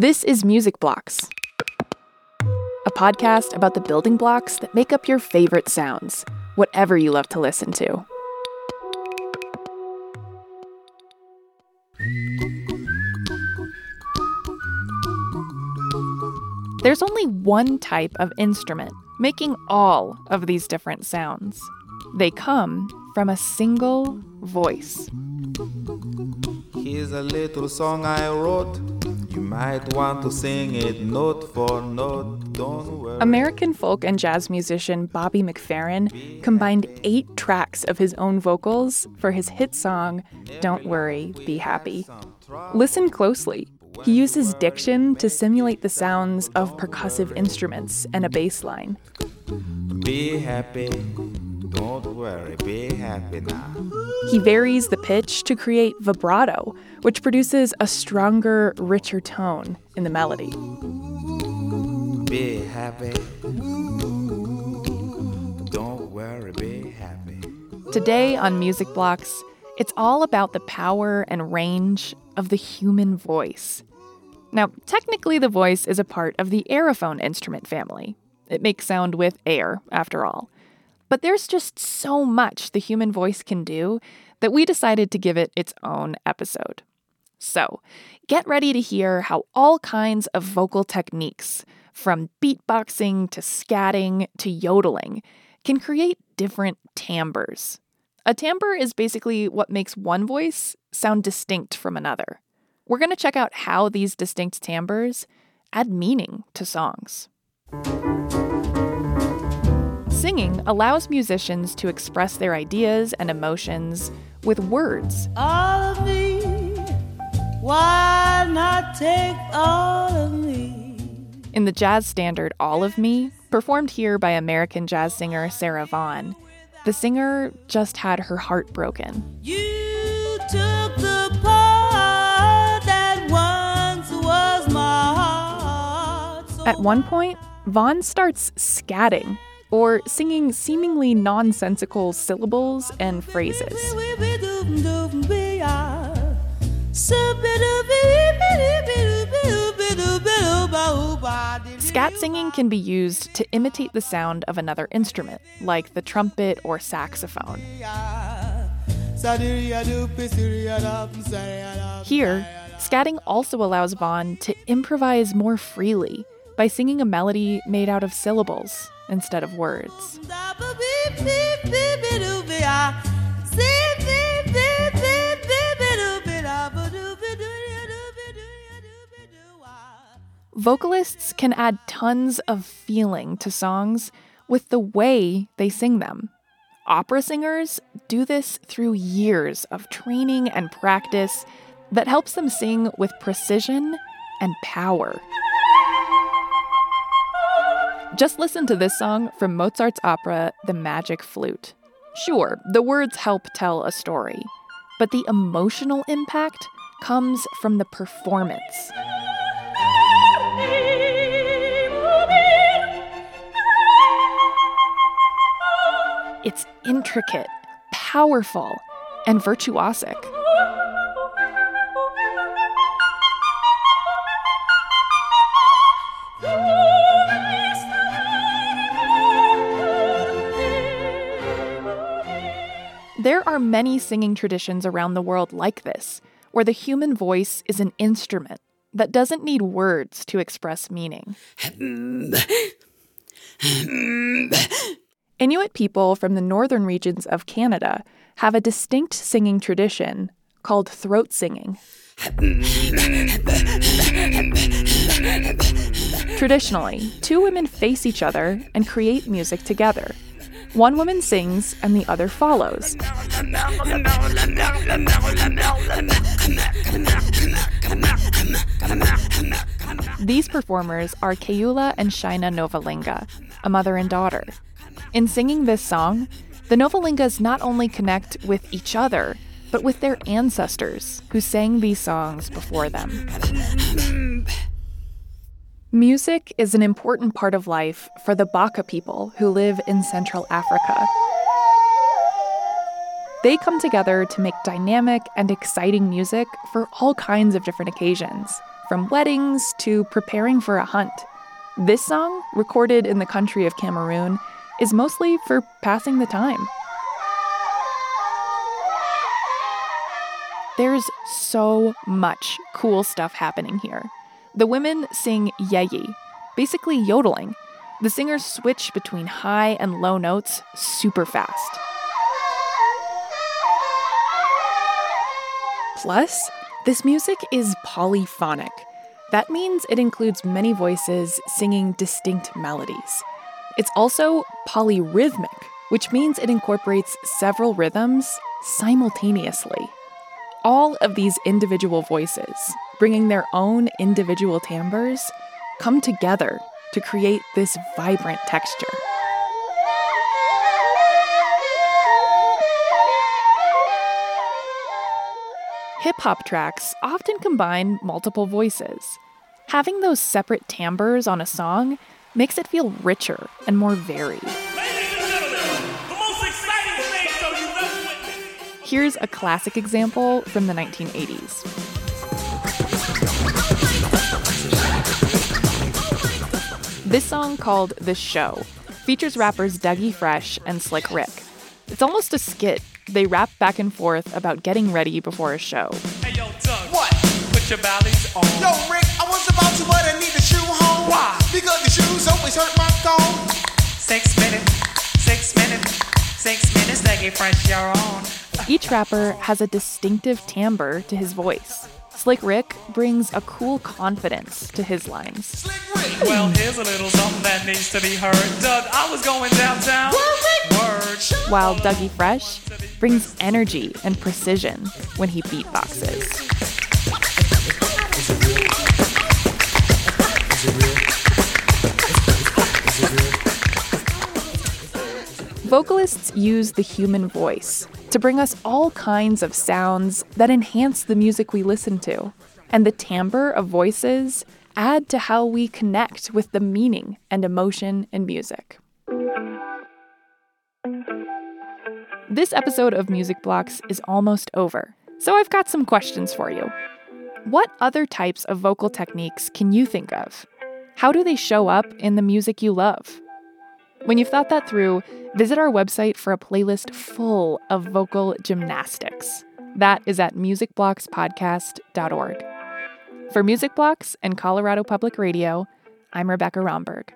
This is Music Blocks, a podcast about the building blocks that make up your favorite sounds, whatever you love to listen to. There's only one type of instrument making all of these different sounds. They come from a single voice. Here's a little song I wrote. Want to sing it note for note. Don't worry. American folk and jazz musician Bobby McFerrin combined eight tracks of his own vocals for his hit song, Don't Worry, Be Happy. Listen closely. He uses diction to simulate the sounds of percussive instruments and a bass line. Be happy. Don't worry. Be happy now. He varies the pitch to create vibrato, which produces a stronger, richer tone in the melody. Be happy. Don't worry. Be happy. Today on Music Blocks, it's all about the power and range of the human voice. Now, technically, the voice is a part of the aerophone instrument family. It makes sound with air, after all. But there's just so much the human voice can do that we decided to give it its own episode. So, get ready to hear how all kinds of vocal techniques, from beatboxing to scatting to yodeling, can create different timbres. A timbre is basically what makes one voice sound distinct from another. We're going to check out how these distinct timbres add meaning to songs. Singing allows musicians to express their ideas and emotions with words. all of me. Why not take all of me? In the jazz standard All of Me, performed here by American jazz singer Sarah Vaughan, the singer just had her heart broken. You took the part that once was my heart. So At one point, Vaughan starts scatting, or singing seemingly nonsensical syllables and phrases. Scat singing can be used to imitate the sound of another instrument, like the trumpet or saxophone. Here, scatting also allows Vaughan to improvise more freely by singing a melody made out of syllables instead of words. Vocalists can add tons of feeling to songs with the way they sing them. Opera singers do this through years of training and practice that helps them sing with precision and power. Just listen to this song from Mozart's opera, The Magic Flute. Sure, the words help tell a story, but the emotional impact comes from the performance. It's intricate, powerful, and virtuosic. Many singing traditions around the world like this, where the human voice is an instrument that doesn't need words to express meaning. Inuit people from the northern regions of Canada have a distinct singing tradition called throat singing. Traditionally, two women face each other and create music together. One woman sings and the other follows. These performers are Kayula and Shaina Novalinga, a mother and daughter. In singing this song, the Novalingas not only connect with each other, but with their ancestors who sang these songs before them. Music is an important part of life for the Baka people who live in Central Africa. They come together to make dynamic and exciting music for all kinds of different occasions from weddings to preparing for a hunt. This song, recorded in the country of Cameroon, is mostly for passing the time. There's so much cool stuff happening here. The women sing yeyi, basically yodeling. The singers switch between high and low notes super fast. Plus, this music is polyphonic. That means it includes many voices singing distinct melodies. It's also polyrhythmic, which means it incorporates several rhythms simultaneously. All of these individual voices, bringing their own individual timbres, come together to create this vibrant texture. Hip hop tracks often combine multiple voices. Having those separate timbres on a song makes it feel richer and more varied. Here's a classic example from the 1980s. This song, called The Show, features rappers Dougie Fresh and Slick Rick. It's almost a skit. They rap back and forth about getting ready before a show. Hey, yo, Doug. What? Put your ballies on. Yo, Rick, I was about to, but I need the shoe home. Why? Because the shoes always hurt my thumb. Six minutes, six minutes, six minutes, Dougie Fresh, you're on. Each rapper has a distinctive timbre to his voice. Slick Rick brings a cool confidence to his lines. Slick Rick. Well, here's a little something that needs to be heard. Doug, I was going downtown. Word. while Dougie Fresh brings energy and precision when he beatboxes. Vocalists use the human voice to bring us all kinds of sounds that enhance the music we listen to. And the timbre of voices add to how we connect with the meaning and emotion in music. This episode of Music Blocks is almost over, so I've got some questions for you. What other types of vocal techniques can you think of? How do they show up in the music you love? When you've thought that through, visit our website for a playlist full of vocal gymnastics. That is at musicblockspodcast.org. For Music Blocks and Colorado Public Radio, I'm Rebekah Romberg.